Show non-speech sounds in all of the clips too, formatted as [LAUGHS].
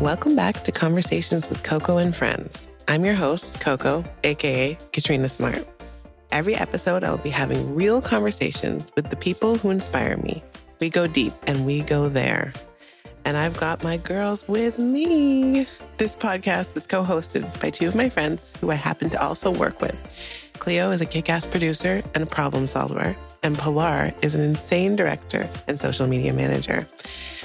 Welcome back to Conversations with Coco and Friends. I'm your host, Coco, aka Katrina Smart. Every episode, I will be having real conversations with the people who inspire me. We go deep and we go there. And I've got my girls with me. This podcast is co hosted by two of my friends who I happen to also work with. Cleo is a kick ass producer and a problem solver, and Pilar is an insane director and social media manager.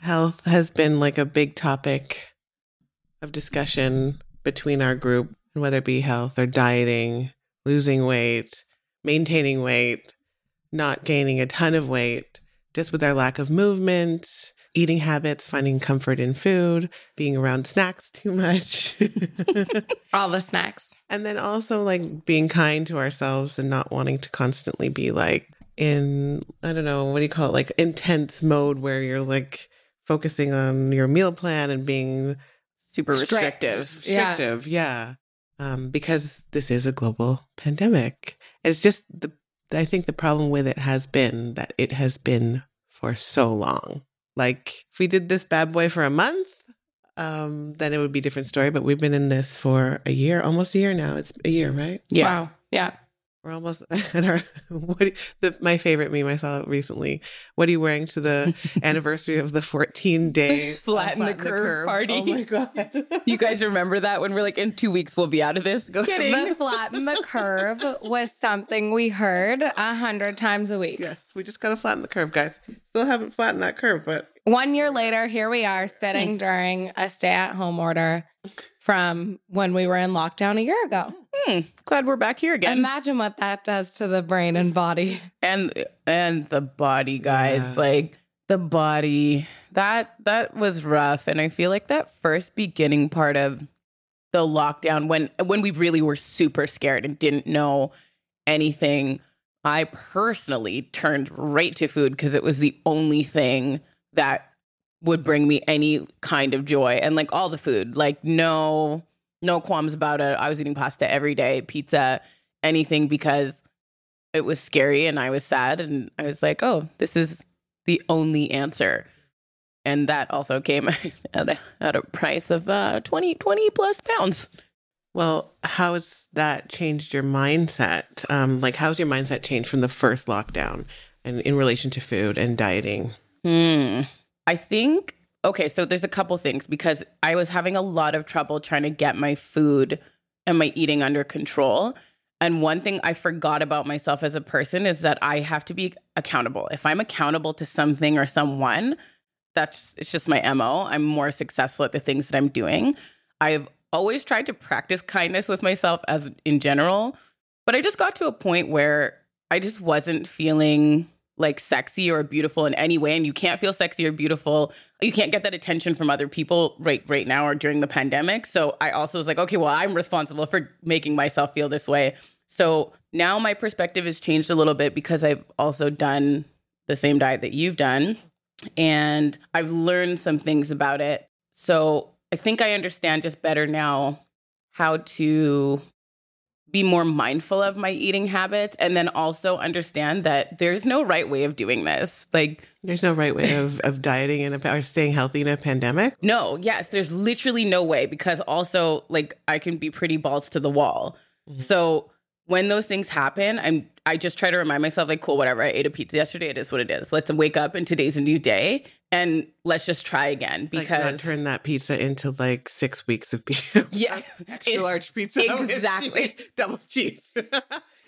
Health has been like a big topic of discussion between our group, and whether it be health or dieting, losing weight, maintaining weight, not gaining a ton of weight, just with our lack of movement, eating habits, finding comfort in food, being around snacks too much. [LAUGHS] All the snacks. And then also like being kind to ourselves and not wanting to constantly be like in, I don't know, what do you call it? Like intense mode where you're like focusing on your meal plan and being super Strict. restrictive. restrictive. Yeah. Um, because this is a global pandemic. It's just the, I think the problem with it has been that it has been for so long. Like if we did this bad boy for a month, um, then it would be a different story. But we've been in this for a year, almost a year now. It's a year, right? Yeah. Wow. Yeah. We're almost [LAUGHS] at our what do- the my favorite meme I saw recently. What are you wearing to the [LAUGHS] anniversary of the 14 day [LAUGHS] Flatten the curve oh party. Oh my god! You guys remember that when we're like, in two weeks we'll be out of this? Kidding. The flatten the curve was something we heard a hundred times a week. yes, we just gotta flatten the curve, guys. Still haven't flattened that curve, but One year later, here we are sitting hmm. during a stay at home order from when we were in lockdown a year ago. Hmm, glad we're back here again. Imagine what that does to the brain and body. and and the body, guys. Yeah. Like the body. That that was rough. And I feel like that first beginning part of the lockdown when when we really were super scared and didn't know anything, I personally turned right to food because it was the only thing that would bring me any kind of joy and like all the food like no no qualms about it i was eating pasta every day pizza anything because it was scary and i was sad and i was like oh this is the only answer and that also came [LAUGHS] at a, at a price of uh 20 20 plus pounds well, how has that changed your mindset? Um, like, how's your mindset changed from the first lockdown and in relation to food and dieting? Hmm. I think okay, so there's a couple things because I was having a lot of trouble trying to get my food and my eating under control. And one thing I forgot about myself as a person is that I have to be accountable. If I'm accountable to something or someone, that's it's just my MO. I'm more successful at the things that I'm doing. I've always tried to practice kindness with myself as in general, but I just got to a point where I just wasn't feeling like sexy or beautiful in any way and you can't feel sexy or beautiful you can't get that attention from other people right right now or during the pandemic. So i also was like okay well i'm responsible for making myself feel this way. So now my perspective has changed a little bit because i've also done the same diet that you've done and i've learned some things about it. So i think i understand just better now how to be more mindful of my eating habits and then also understand that there's no right way of doing this. Like, There's no right way of, of dieting in a, or staying healthy in a pandemic. no, yes, there's literally no way because also, like, I can be pretty balls to the wall. Mm-hmm. So when those things happen, I'm I just try to remind myself, like, cool, whatever. I ate a pizza yesterday. It is what it is. Let's wake up and today's a new day and let's just try again Like because not turn that pizza into like six weeks of pizza. [LAUGHS] [LAUGHS] Yeah. extra It- large pizza. Exactly. cheese- [LAUGHS] double cheese.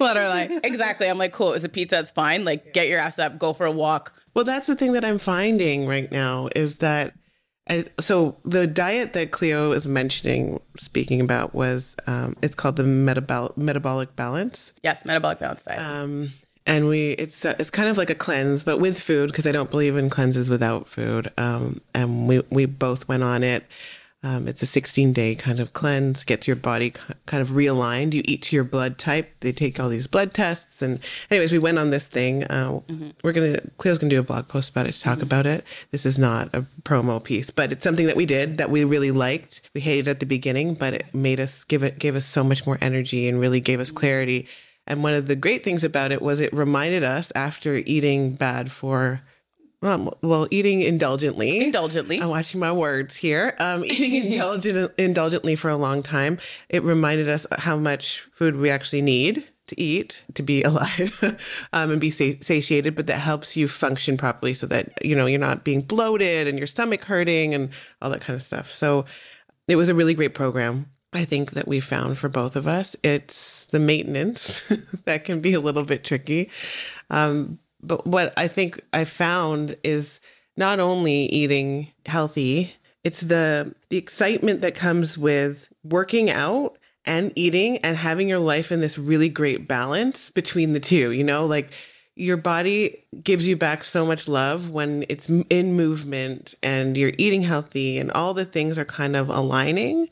Literally. exactly. I'm like, cool, it's a pizza, it's fine. Like, get your ass up, go for a walk. Well, that's the thing that I'm finding right now is that. I, so the diet that Cleo is mentioning, speaking about, was um, it's called the metabolic metabolic balance, Yes, metabolic balance diet. um, and we it's uh, it's kind of like a cleanse, but with food because I don't believe in cleanses without food. Um, and we we both went on it. Um, it's a 16 day kind of cleanse, gets your body kind of realigned. You eat to your blood type. They take all these blood tests. And, anyways, we went on this thing. Uh, We're going to, Cleo's going to do a blog post about it to talk about it. This is not a promo piece, but it's something that we did that we really liked. We hated at the beginning, but it made us give it, gave us so much more energy and really gave us clarity. And one of the great things about it was it reminded us after eating bad for, um, well, eating indulgently. Indulgently. I'm watching my words here. Um, eating [LAUGHS] indulgent, indulgently for a long time, it reminded us how much food we actually need to eat to be [LAUGHS] alive um, and be sa- satiated. But that helps you function properly, so that you know you're not being bloated and your stomach hurting and all that kind of stuff. So it was a really great program. I think that we found for both of us. It's the maintenance [LAUGHS] that can be a little bit tricky. Um, but what I think I found is not only eating healthy, it's the the excitement that comes with working out and eating and having your life in this really great balance between the two, you know, like your body gives you back so much love when it's in movement and you're eating healthy and all the things are kind of aligning.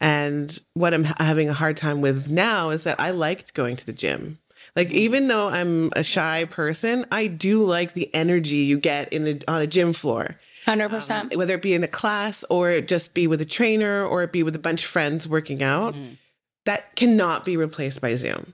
And what I'm having a hard time with now is that I liked going to the gym. Like even though I'm a shy person, I do like the energy you get in a, on a gym floor. 100%. Um, whether it be in a class or just be with a trainer or it be with a bunch of friends working out, mm-hmm. that cannot be replaced by Zoom.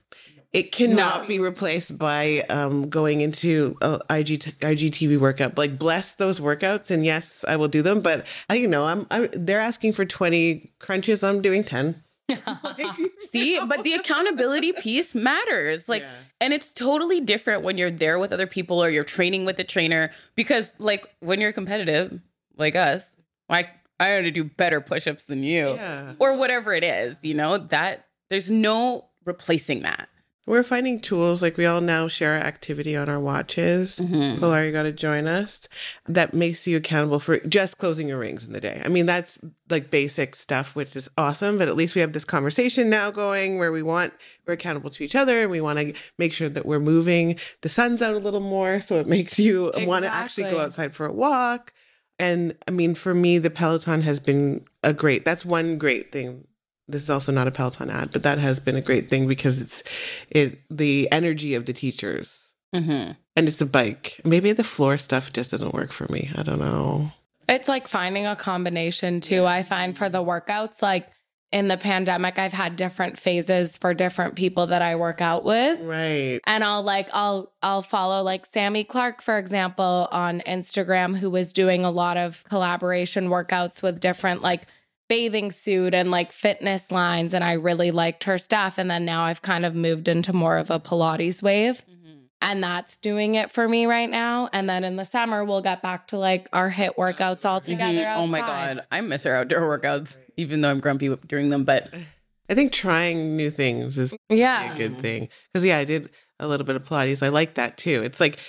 It cannot be replaced by um, going into a IG IGTV workout. Like bless those workouts, and yes, I will do them. But I, you know, I'm, I'm they're asking for twenty crunches. I'm doing ten. [LAUGHS] See, but the accountability piece matters. Like, Yeah. and it's totally different when you're there with other people or you're training with the trainer because, like, when you're competitive, like us, like, I had to do better push ups than you Yeah. or whatever it is, you know, that there's no replacing that. We're finding tools like we all now share our activity on our watches. Mm-hmm. Pilar, you got to join us. That makes you accountable for just closing your rings in the day. I mean, that's like basic stuff, which is awesome. But at least we have this conversation now going where we want we're accountable to each other and we want to make sure that we're moving the sun's out a little more, so it makes you want to actually go outside for a walk. And I mean, for me, the Peloton has been a great. That's one great thing this is also not a Peloton ad, but that has been a great thing because it's it the energy of the teachers. Mm-hmm. And it's a bike. Maybe the floor stuff just doesn't work for me. I don't know. It's like finding a combination too. I find for the workouts, like in the pandemic, I've had different phases for different people that I work out with. Right. And I'll like I'll I'll follow like Sami Clarke, for example, on Instagram, who was doing a lot of collaboration workouts with different like bathing suit and like fitness lines. And I really liked her stuff. And then now I've kind of moved into more of a Pilates wave. Mm-hmm. And that's doing it for me right now. And then in the summer, we'll get back to like our HIIT workouts all [GASPS] mm-hmm. together. Oh my. God. I miss our outdoor workouts, even though I'm grumpy during them. But [SIGHS] I think trying new things is Yeah. a good thing. Because yeah, I did a little bit of Pilates. I like that too. It's like,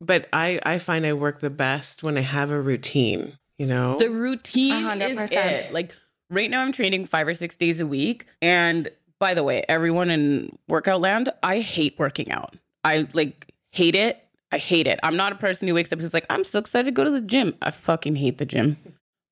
but I I find I work the best when I have a routine. You know. the routine A hundred is it. Like right now, I'm training five or six days a week. And by the way, everyone in workout land, I hate working out. I like hate it. I hate it. I'm not a person who wakes up who's like, I'm so excited to go to the gym. I fucking hate the gym.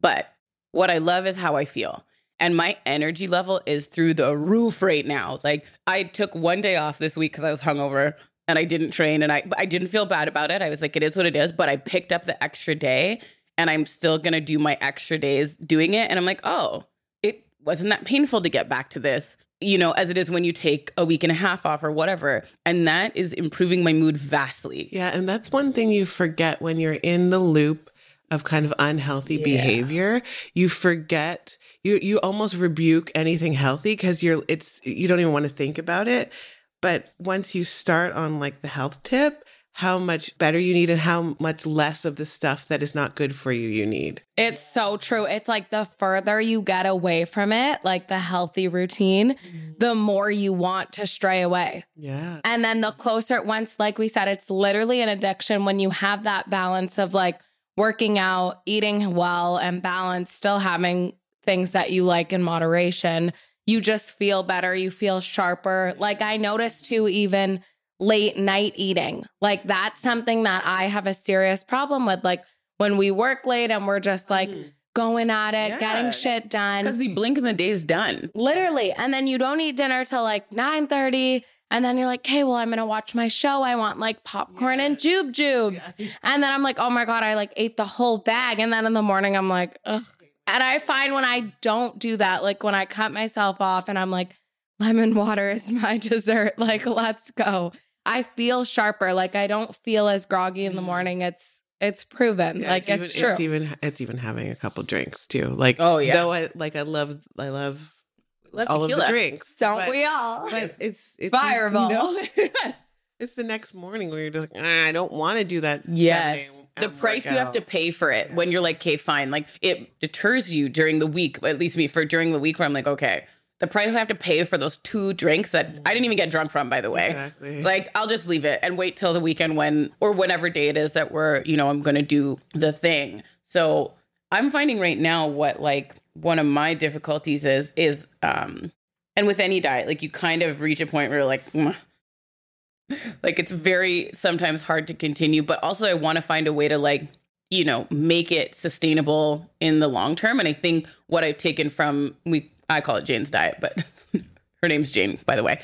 But what I love is how I feel. And my energy level is through the roof right now. Like I took one day off this week because I was hungover and I didn't train and I I didn't feel bad about it. I was like, it is what it is. But I picked up the extra day and I'm still gonna do my extra days doing it. And I'm like, oh, it wasn't that painful to get back to this. you know, as it is when you take a week and a half off or whatever. And that is improving my mood vastly. Yeah. And that's one thing you forget when you're in the loop of kind of unhealthy yeah. behavior. You forget, you, you almost rebuke anything healthy because you're, it's, you don't even want to think about it. But once you start on like the health tip, how much better you need and how much less of the stuff that is not good for you you need. It's so true. It's like the further you get away from it, like the healthy routine, mm-hmm. the more you want to stray away. Yeah. And then the closer, once, like we said, it's literally an addiction when you have that balance of like working out, eating well, and balance, still having things that you like in moderation. You just feel better. You feel sharper. Like I noticed too, even late night eating. Like that's something that I have a serious problem with. Like when we work late and we're just like mm. going at it, yeah. getting shit done. Because the blink of the day is done. Literally. And then you don't eat dinner till like 9 30. And then you're like, okay, well, I'm gonna watch my show. I want like popcorn yeah. and jube jube. Yeah. [LAUGHS] And then I'm like, oh my God, I like ate the whole bag. And then in the morning, I'm like, ugh. And I find when I don't do that, like when I cut myself off and I'm like, lemon water is my [LAUGHS] dessert, like, let's go. I feel sharper. Like I don't feel as groggy in the mm. morning. It's it's proven. Yeah, like it's, it's, true. It's even it's even having a couple drinks too. Like oh yeah. Though I like I love I love, love all tequila. of the drinks. Don't but, we all? But it's it's fireball. You know, [LAUGHS] it's the next morning where you're just like ah, I don't want to do that. Yes, the price you have to pay for it yeah. when you're like, okay, fine. Like it deters you during the week. At least me for during the week where I'm like, okay, the price I have to pay for those two drinks that I didn't even get drunk from, by the way. Exactly. Like, I'll just leave it and wait till the weekend when, or whatever day it is that we're, you know, I'm going to do the thing. So I'm finding right now what, like, one of my difficulties is, is, um, and with any diet, like, you kind of reach a point where like, [LAUGHS] like, it's very sometimes hard to continue, but also I want to find a way to, like, you know, make it sustainable in the long term. And I think what I've taken from, we, I call it Jane's diet, but [LAUGHS] her name's Jane, by the way.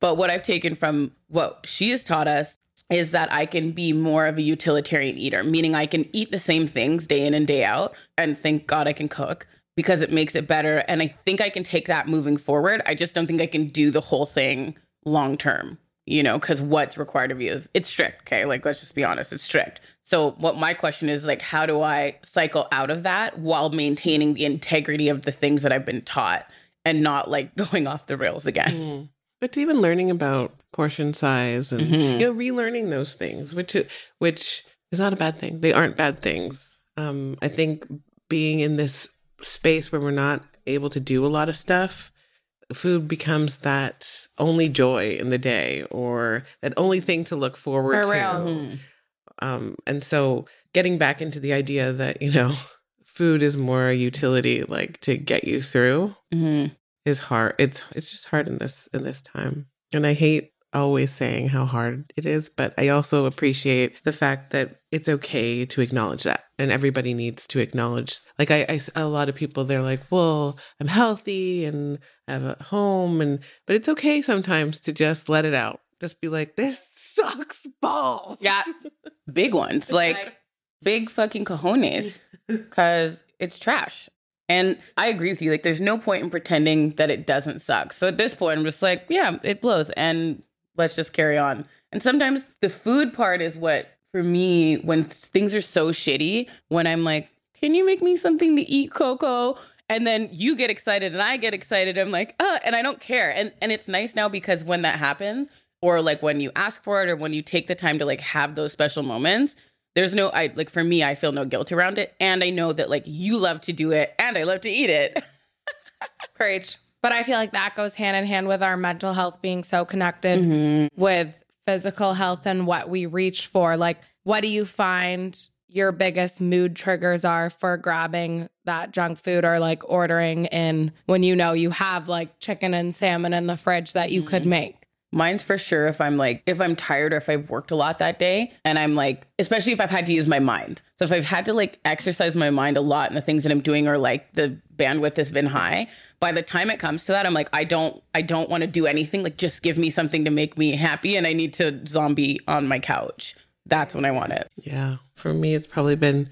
But what I've taken from what she has taught us is that I can be more of a utilitarian eater, meaning I can eat the same things day in and day out. And thank God I can cook because it makes it better. And I think I can take that moving forward. I just don't think I can do the whole thing long term, you know, because what's required of you is it's strict. Okay. Like, let's just be honest, it's strict. So, what my question is like, how do I cycle out of that while maintaining the integrity of the things that I've been taught and not like [LAUGHS] going off the rails again? Mm. But even learning about portion size and mm-hmm. you know relearning those things, which which is not a bad thing. They aren't bad things. Um, I think being in this space where we're not able to do a lot of stuff, food becomes that only joy in the day or that only thing to look forward For to. Mm-hmm. Um, and so getting back into the idea that, you know, [LAUGHS] food is more a utility like to get you through mm-hmm. is hard. It's it's just hard in this in this time. And I hate always saying how hard it is, but I also appreciate the fact that it's okay to acknowledge that. And everybody needs to acknowledge, like, I, I, a lot of people, they're like, well, I'm healthy and I have a home. And, but it's okay sometimes to just let it out. Just be like, this sucks balls. Yeah. [LAUGHS] Big ones. Like big fucking cojones. [LAUGHS] Cause it's trash. And I agree with you. Like, there's no point in pretending that it doesn't suck. So at this point, I'm just like, yeah, it blows. And let's just carry on. And sometimes the food part is what, for me, when things are so shitty, when I'm like, can you make me something to eat, Coco? And then you get excited and I get excited. I'm like, uh, and I don't care. And and it's nice now because when that happens, or like when you ask for it or when you take the time to like have those special moments there's no i like for me i feel no guilt around it. And i know that like you love to do it and i love to eat it. [LAUGHS] Preach. But i feel like that goes hand in hand with our mental health being so connected mm-hmm. with physical health and what we reach for. Like what do you find your biggest mood triggers are for grabbing that junk food or like ordering in when you know you have like chicken and salmon in the fridge that you mm-hmm. could make Mine's for sure if I'm like, if I'm tired or if I've worked a lot that day and I'm like, especially if I've had to use my mind. So if I've had to like exercise my mind a lot and the things that I'm doing are like the bandwidth has been high, by the time it comes to that, I'm like, I don't, I don't want to do anything. Like just give me something to make me happy and I need to zombie on my couch. That's when I want it. Yeah. For me, it's probably been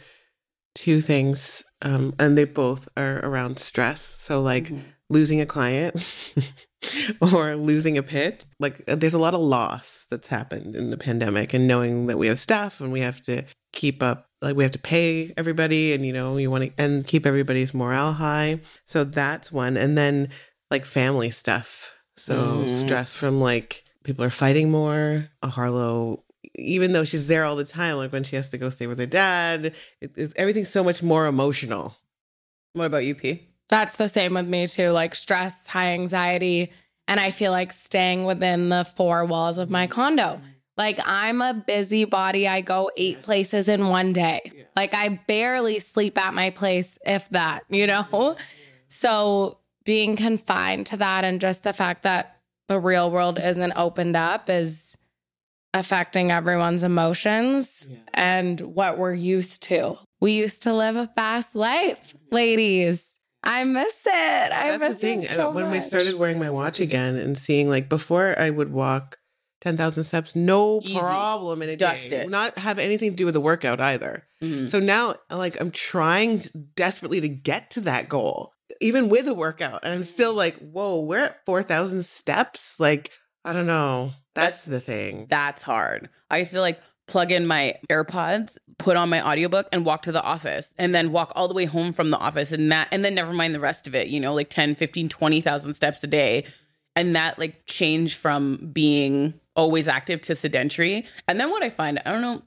two things. Um, and they both are around stress. So like mm-hmm. losing a client. [LAUGHS] [LAUGHS] or losing a pit. Like uh, there's a lot of loss that's happened in the pandemic and knowing that we have staff and we have to keep up like we have to pay everybody and you know you want to and keep everybody's morale high. So that's one and then like family stuff. So Mm. stress from like people are fighting more. A Harlow even though she's there all the time like when she has to go stay with her dad, it, it's, everything's so much more emotional. What about you, P? That's the same with me too. Like stress, high anxiety. And I feel like staying within the four walls of my mm-hmm. condo. Mm-hmm. Like I'm a busybody. I go eight places in one day. Like I barely sleep at my place, if that, you know? So being confined to that and just the fact that the real world isn't opened up is affecting everyone's emotions and what we're used to. We used to live a fast life, mm-hmm. ladies. I miss it. I That's miss the thing. it so uh, when we much. started wearing my watch again and seeing like before I would walk 10,000 steps, no Easy. problem in a Dust day. it. Not have anything to do with the workout either. Mhm. So now like I'm trying desperately to get to that goal, even with a workout. And I'm still like, whoa, we're at 4,000 steps. Like, I don't know. That's the thing. That's hard. I used to like plug in my AirPods, put on my audiobook and walk to the office and then walk all the way home from the office and that and then never mind the rest of it, you know, like 10, 15, 20,000 steps a day. And that like changed from being always active to sedentary. And then what I find, I don't know,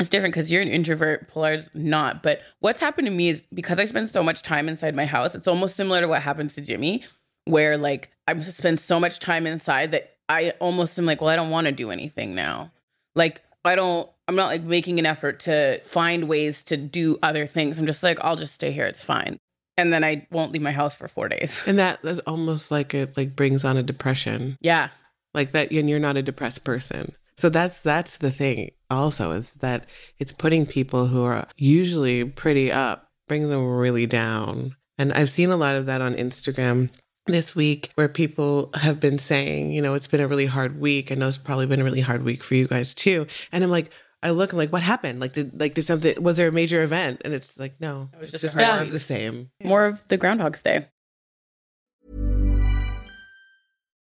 it's different because you're an introvert, Pilar's not. But what's happened to me is because I spend so much time inside my house, it's almost similar to what happens to Jimmy, where like I spend so much time inside that I almost am like, well, I don't want to do anything now. Like I don't, I'm not like making an effort to find ways to do other things. I'm just like, I'll just stay here. It's fine. And then I won't leave my house for four days. And that is almost like it like brings on a depression. Yeah. like that and you're not a depressed person so that's that's the thing also is that it's putting people who are usually pretty up brings them really down and i've seen a lot of that on instagram this week where people have been saying you know it's been a really hard week i know it's probably been a really hard week for you guys too and i'm like I look, I'm like, what happened? Like, did like did something? Was there a major event? And it's like, no, It was it's just just more of the same. More of the Groundhog's Day.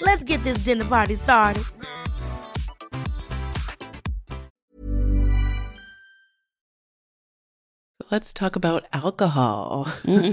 Let's get this dinner party started. Let's talk about alcohol. [LAUGHS]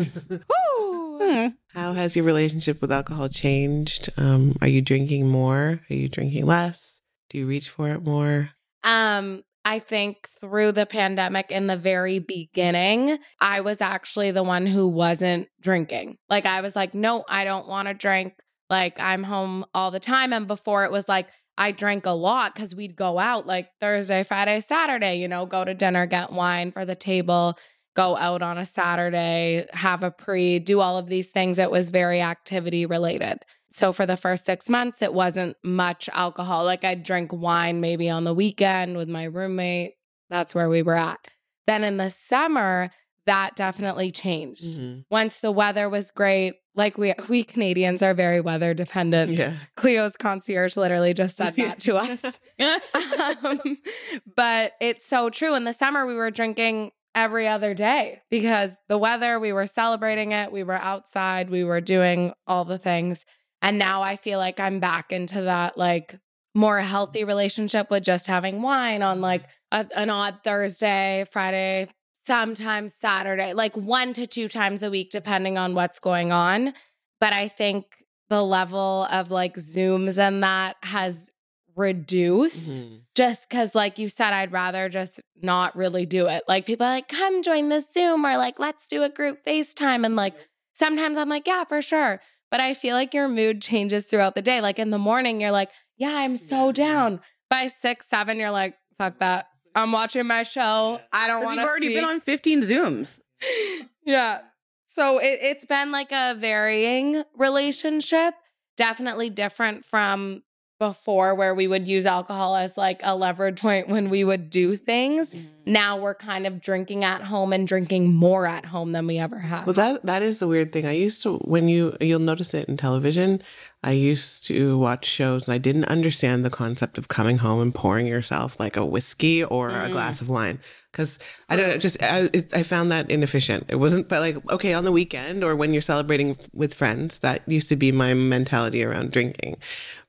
Hmm. How has your relationship with alcohol changed? Um, are you drinking more? Are you drinking less? Do you reach for it more? Um, I think through the pandemic in the very beginning, I was actually the one who wasn't drinking. Like I was like, no, I don't want to drink. Like I'm home all the time. And before it was like I drank a lot because we'd go out like Thursday, Friday, Saturday, you know, go to dinner, get wine for the table, go out on a Saturday, have a pre, do all of these things. It was very activity related. So for the first six months, it wasn't much alcohol. Like I'd drink wine maybe on the weekend with my roommate. That's where we were at. Then in the summer, that definitely changed. Mm-hmm. Once the weather was great, like we we Canadians are very weather dependent. Yeah. Cleo's concierge literally just said that to [LAUGHS] us. um, but it's so true. In the summer, we were drinking every other day because the weather, we were celebrating it, we were outside, we were doing all the things. And now I feel like I'm back into that like more healthy relationship with just having wine on like a, an odd Thursday, Friday, sometimes Saturday, like one to two times a week, depending on what's going on. But I think the level of like Zooms and that has reduced mm-hmm. just because, like you said, I'd rather just not really do it. Like people are like, come join the Zoom or like, let's do a group FaceTime. And like sometimes I'm like, yeah, for sure. But I feel like your mood changes throughout the day. Like in the morning, you're like, yeah, I'm so down. By six, seven, you're like, fuck that. I'm watching my show. I don't want you've to already been on 15 Zooms. [LAUGHS] yeah. So it, it's been like a varying relationship, definitely different from before where we would use alcohol as like a leverage point when we would do things. Mm-hmm. Now we're kind of drinking at home and drinking more at home than we ever have. Well, that that is the weird thing. I used to when you you'll notice it in television. I used to watch shows and I didn't understand the concept of coming home and pouring yourself like a whiskey or a glass of wine because I don't know. Just I, it, I found that inefficient. It wasn't, but like okay, on the weekend or when you're celebrating with friends, that used to be my mentality around drinking.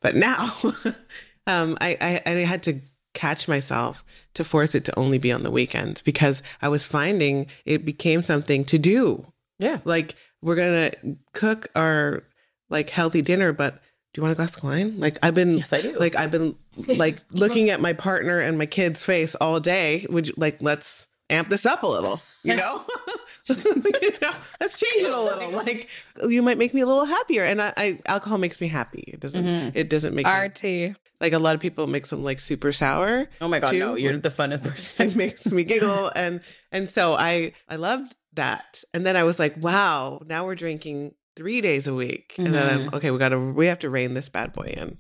But now, [LAUGHS] um, I, I I had to catch myself to force it to only be on the weekends because I was finding it became something to do. Yeah. Like we're gonna cook our like healthy dinner, but do you want a glass of wine? Like I've been, Yes, I do. Like I've been like [LAUGHS] looking at my partner and my kid's face all day. Would you like let's amp this up a little? You [LAUGHS] know, [LAUGHS] You know, let's change it a little. Like you might make me a little happier, and I, I alcohol makes me happy. It doesn't. Mm-hmm. It doesn't make me, RT. like a lot of people make them like super sour. Oh my God, too. no. You're the funnest person. it makes me giggle and and so i i loved that and then i was like wow now we're drinking three days a week and then I'm, okay we gotta we have to rein this bad boy in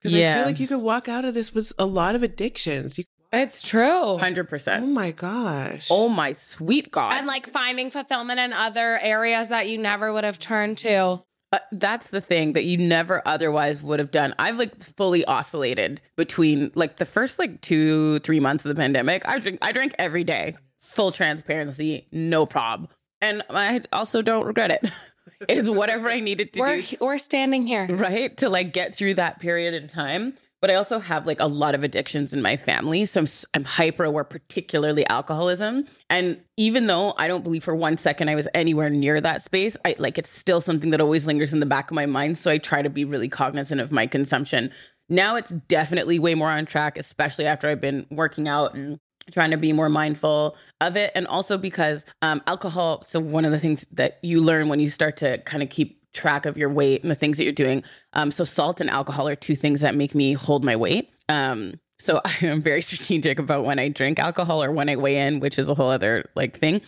because i feel like you could walk out of this with a lot of addictions you, It's true. 100%. oh my gosh Oh my sweet God. And like finding fulfillment in other areas that you never would have turned to. Uh, that's the thing that you never otherwise would have done. I've like fully oscillated between like the first like two, three months of the pandemic. I drink, I drank every day, full transparency, no prob. And I also don't regret it. [LAUGHS] it's whatever I needed to We're do, we're standing here. right? To like get through that period in time. But I also have like a lot of addictions in my family. So I'm, I'm hyper aware, particularly alcoholism. And even though I don't believe for one second I was anywhere near that space, I like it's still something that always lingers in the back of my mind. So I try to be really cognizant of my consumption. Now it's definitely way more on track, especially after I've been working out and trying to be more mindful of it. And also because um, alcohol, so one of the things that you learn when you start to kind of keep track of your weight and the things that you're doing. Um, so salt and alcohol are two things that make me hold my weight. Um, so [LAUGHS] I'm very strategic about when I drink alcohol or when I weigh in, which is a whole other like thing.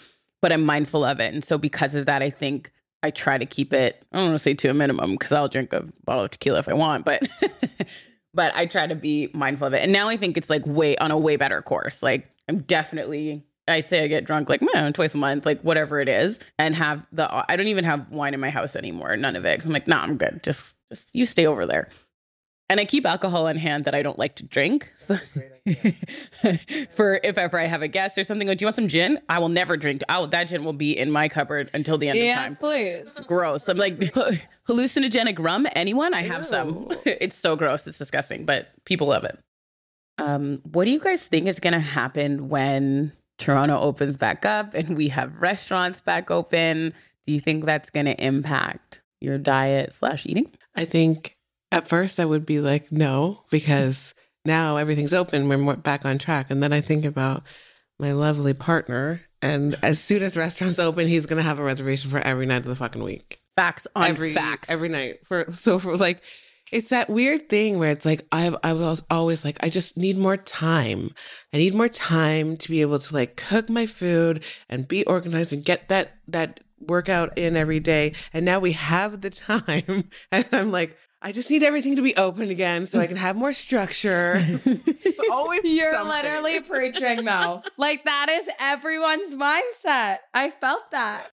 But I'm mindful of it, and so because of that, I think I try to keep it. I don't want to say to a minimum because I'll drink a bottle of tequila if I want, but [LAUGHS] but I try to be mindful of it. And now I think it's like way on a way better course. Like I'm definitely I say I get drunk like man, twice a month, like whatever it is, and have the I don't even have wine in my house anymore, none of it. 'Cause I'm like, nah, I'm good. Just just you stay over there. And I keep alcohol on hand that I don't like to drink. [LAUGHS] So [LAUGHS] for if ever I have a guest or something, like, do you want some gin? I will never drink. I will, that gin will be in my cupboard until the end of time please. gross. I'm like [LAUGHS] hallucinogenic rum. Anyone? I have some. [LAUGHS] it's so gross. It's disgusting, but people love it. Um, what do you guys think is going to happen when Toronto opens back up and we have restaurants back open? Do you think that's going to impact your diet slash eating? i think at first i would be like no because now everything's open we're more back on track and then i think about my lovely partner and as soon as restaurants [LAUGHS] open he's gonna have a reservation for every night of the fucking week Facts on every facts. every night for [LAUGHS] so for like it's that weird thing where it's like I've I was always like I just need more time. I need more time to be able to like cook my food and be organized and get that that workout in every day. And now we have the [LAUGHS] time and I'm like I just need everything to be open again so I can have more structure. [LAUGHS] it's always You're something. literally preaching though. like that is everyone's mindset. I felt that.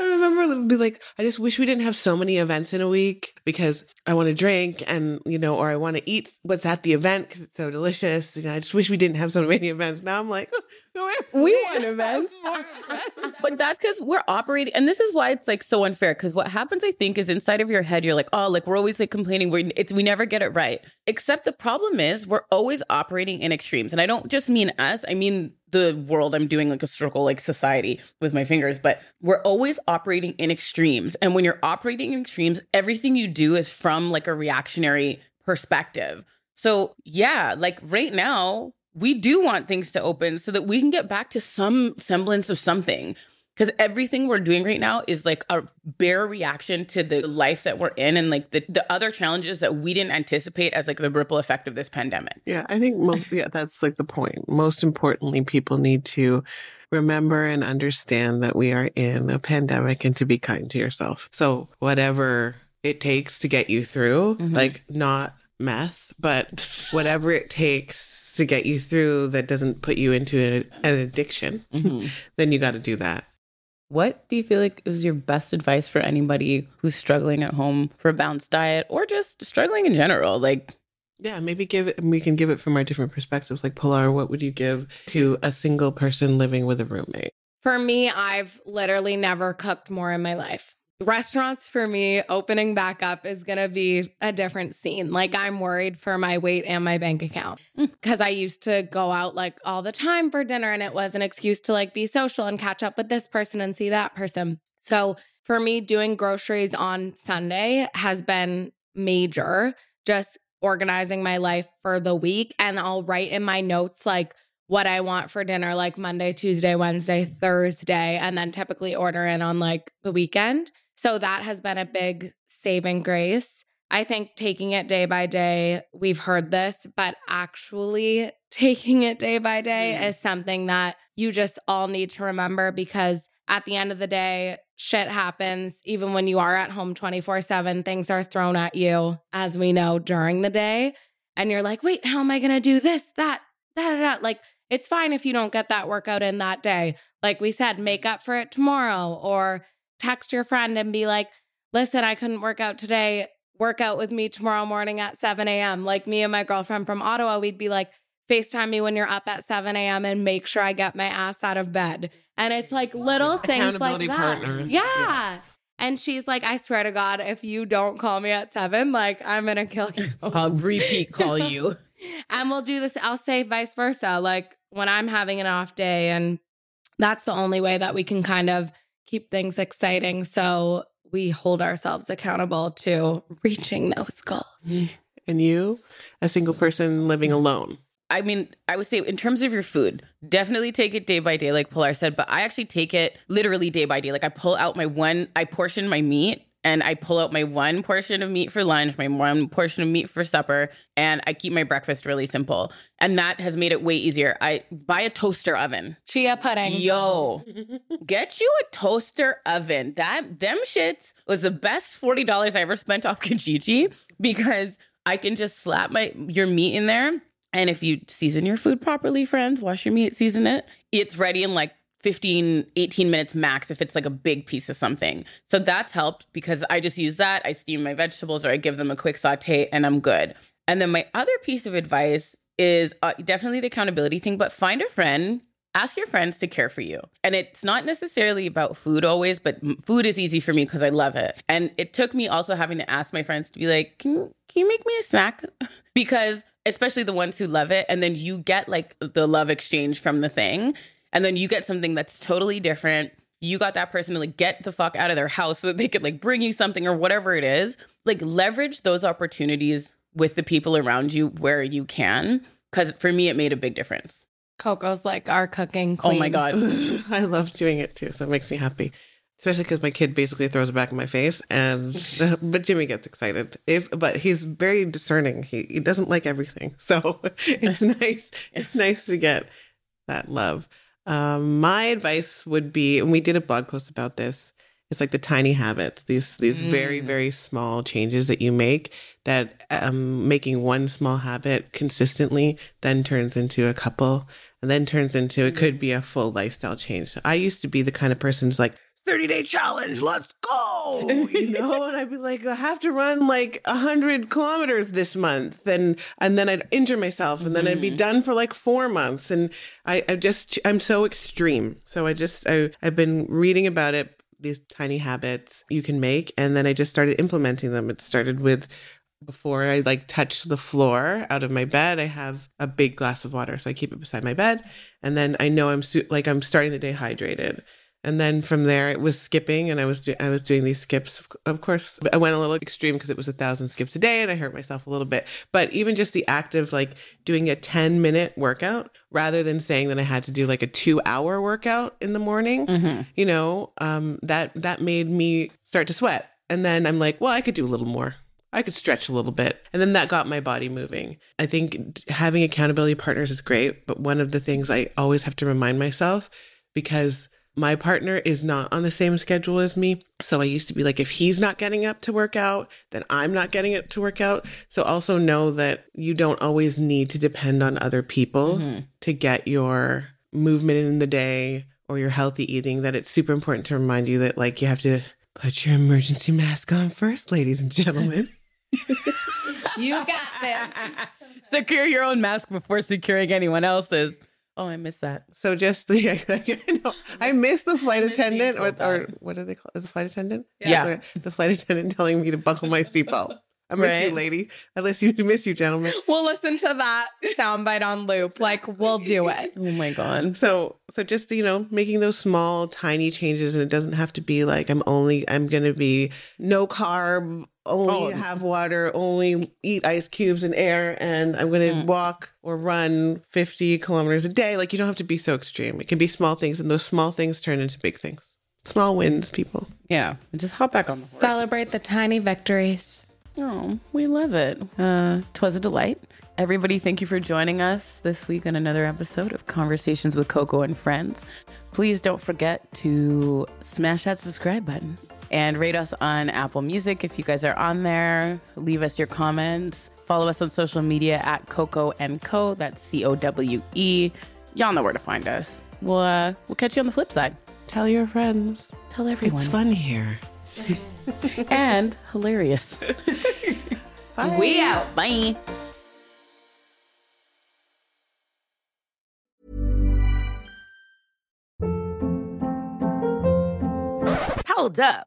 I remember it would be like, I just wish we didn't have so many events in a week because I want to drink and, you know, or I want to eat what's at the event because it's so delicious. You know, I just wish we didn't have so many [LAUGHS] events. Now I'm like, [LAUGHS] oh, We want [LAUGHS] events. events. but that's because we're operating, and this is why it's like so unfair. Because what happens, I think, is inside of your head, you're like, oh, like we're always like complaining. We're, it's we never get it right. Except the problem is we're always operating in extremes, and I don't just mean us. I mean the world. I'm doing like a circle, like society with my fingers, but we're always operating in extremes. And when you're operating in extremes, everything you do is from like a reactionary perspective. So, yeah, like right now, we do want things to open so that we can get back to some semblance of something. Because everything we're doing right now is like a bare reaction to the life that we're in and like the, the other challenges that we didn't anticipate as like the ripple effect of this pandemic. Yeah, I think most, yeah, that's like the point. Most importantly, people need to remember and understand that we are in a pandemic and to be kind to yourself. So, whatever it takes to get you through, Mhm. like not meth, but whatever it takes to get you through that doesn't put you into an, an addiction, Mhm. [LAUGHS] then you got to do that. What do you feel like is your best advice for anybody who's struggling at home for a balanced diet or just struggling in general? Like, Yeah, maybe give it, we can give it from our different perspectives. Like, Pilar, what would you give to a single person living with a roommate? For me, I've literally never cooked more in my life. Restaurants for me opening back up is going to be a different scene. Like I'm worried for my weight and my bank account mm. because I used to go out like all the time for dinner and it was an excuse to like be social and catch up with this person and see that person. So for me, doing groceries on Sunday has been major, just organizing my life for the week. And I'll write in my notes like, what I want for dinner, like Monday, Tuesday, Wednesday, Thursday, and then typically order in on like the weekend. So that has been a big saving grace. I think taking it day by day, we've heard this, but actually [LAUGHS] taking it day by day mm. is something that you just all need to remember because at the end of the day, shit happens. Even when you are at home 24 7, things are thrown at you, as we know, during the day. And you're like, wait, how am I going to do this, that, that, da? Like, it's fine if you don't get that workout in that day. Like we said, make up for it tomorrow or text your friend and be like, listen, I couldn't work out today. Work out with me tomorrow morning at 7 a.m. Like me and my girlfriend from Ottawa, we'd be like, FaceTime me when you're up at 7 a.m. and make sure I get my ass out of bed. And it's like little things like that. partners. Yeah. Yeah. And she's like, I swear to God, if you don't call me at seven, like I'm gonna kill you. I'll repeat call you. [LAUGHS] And we'll do this. I'll say vice versa. Like when I'm having an off day, and that's the only way that we can kind of keep things exciting. So we hold ourselves accountable to [LAUGHS] reaching those goals. [LAUGHS] And you, a single person living alone. I mean, I would say in terms of your food, definitely take it day by day, like Pilar said, but I actually take it literally day by day. Like I pull out my one, I portion my meat and I pull out my one portion of meat for lunch, my one portion of meat for supper, and I keep my breakfast really simple. And that has made it way easier. I buy a toaster oven. Chia pudding. Yo, [LAUGHS] get you a toaster oven. That them shits was the best forty dollars I ever spent off [LAUGHS] Kijiji because I can just slap my your meat in there, and if you season your food properly, friends, wash your meat, season it, it's ready in like 15, 18 minutes max if it's like a big piece of something. So that's helped because I just use that. I steam my vegetables or I give them a quick saute and I'm good. And then my other piece of advice is uh, definitely the accountability thing, but find a friend ask your friends to care for you. And it's not necessarily about food always, but food is easy for me because I love it. And it took me also having to ask my friends to be like, can you, can you make me a snack? [LAUGHS] because especially the ones who love it. And then you get like the love exchange from the thing. And then you get something that's totally different. You got that person to like get the fuck out of their house so that they could like bring you something or whatever it is. Like leverage those opportunities with the people around you where you can. Cause for me, it made a big difference. Coco's like our cooking queen. Oh my God. [LAUGHS] I love doing it too, so it makes me happy. Especially because my kid basically throws it back in my face, and [LAUGHS] but Jimmy gets excited. If but he's very discerning. He he doesn't like everything, [LAUGHS] so it's nice. It's nice to get that love. Um, my advice would be, and we did a blog post about this. It's like the tiny habits. These these very very small changes that you make. That um, making one small habit consistently then turns into a couple and then turns into it could be a full lifestyle change. So I used to be the kind of person who's like 30 day challenge, let's go, [LAUGHS] you know, and I'd be like, I have to run like 100 kilometers this month, and and then I'd injure myself, and then I'd be mm-hmm. done for like four months, and I, I just I'm so extreme. So I just I I've been reading about it. These tiny habits you can make, and then I just started implementing them. It started with before I like touch the floor out of my bed, I have a big glass of water. So I keep it beside my bed. And then I know I'm su- like I'm starting the day hydrated. And then from there, it was skipping, and I was do- I was doing these skips. Of course, I went a little extreme because it was a thousand skips a day, and I hurt myself a little bit. But even just the act of like doing a ten minute workout rather than saying that I had to do like a two hour workout in the morning, Mm-hmm. you know, um, that that made me start to sweat. And then I'm like, well, I could do a little more. I could stretch a little bit. And then that got my body moving. I think having accountability partners is great, but one of the things I always have to remind myself because my partner is not on the same schedule as me. So I used to be like, if he's not getting up to work out, then I'm not getting up to work out. So also know that you don't always need to depend on other people mm-hmm. to get your movement in the day or your healthy eating, that it's super important to remind you that like you have to put your emergency mask on first, ladies and gentlemen. [LAUGHS] You got this. [LAUGHS] Secure your own mask before securing anyone else's. Oh, I missed that. So just [LAUGHS] the, I, know, [LAUGHS] I miss the flight attendant, or, or what do they call? Is it flight attendant? Yeah. The, the flight attendant telling me to buckle my seatbelt. I miss you, lady. I miss you, miss you, gentlemen. We'll listen to that soundbite on loop. Like, we'll do it. Oh my god. So, so just you know, making those small, tiny changes, and it doesn't have to be like I'm only, I'm gonna be no carb, only Oh. have water, only eat ice cubes and air, and I'm gonna walk or run 50 kilometers a day. Like you don't have to be so extreme. It can be small things, and those small things turn into big things. Small wins, people. Yeah. Just hop back on the horse. Celebrate the tiny victories. Oh, we love it. Uh, twas a delight. Everybody, thank you for joining us this week on another episode of Conversations with Coco and Friends. Please don't forget to smash that subscribe button and rate us on Apple Music if you guys are on there. Leave us your comments. Follow us on social media at Coco and Co. That's C O W E. Y'all know where to find us. We'll uh, we'll catch you on the flip side. Tell your friends. Tell everyone. It's fun here. [LAUGHS] and hilarious. [LAUGHS] We out. Bye. Hold up.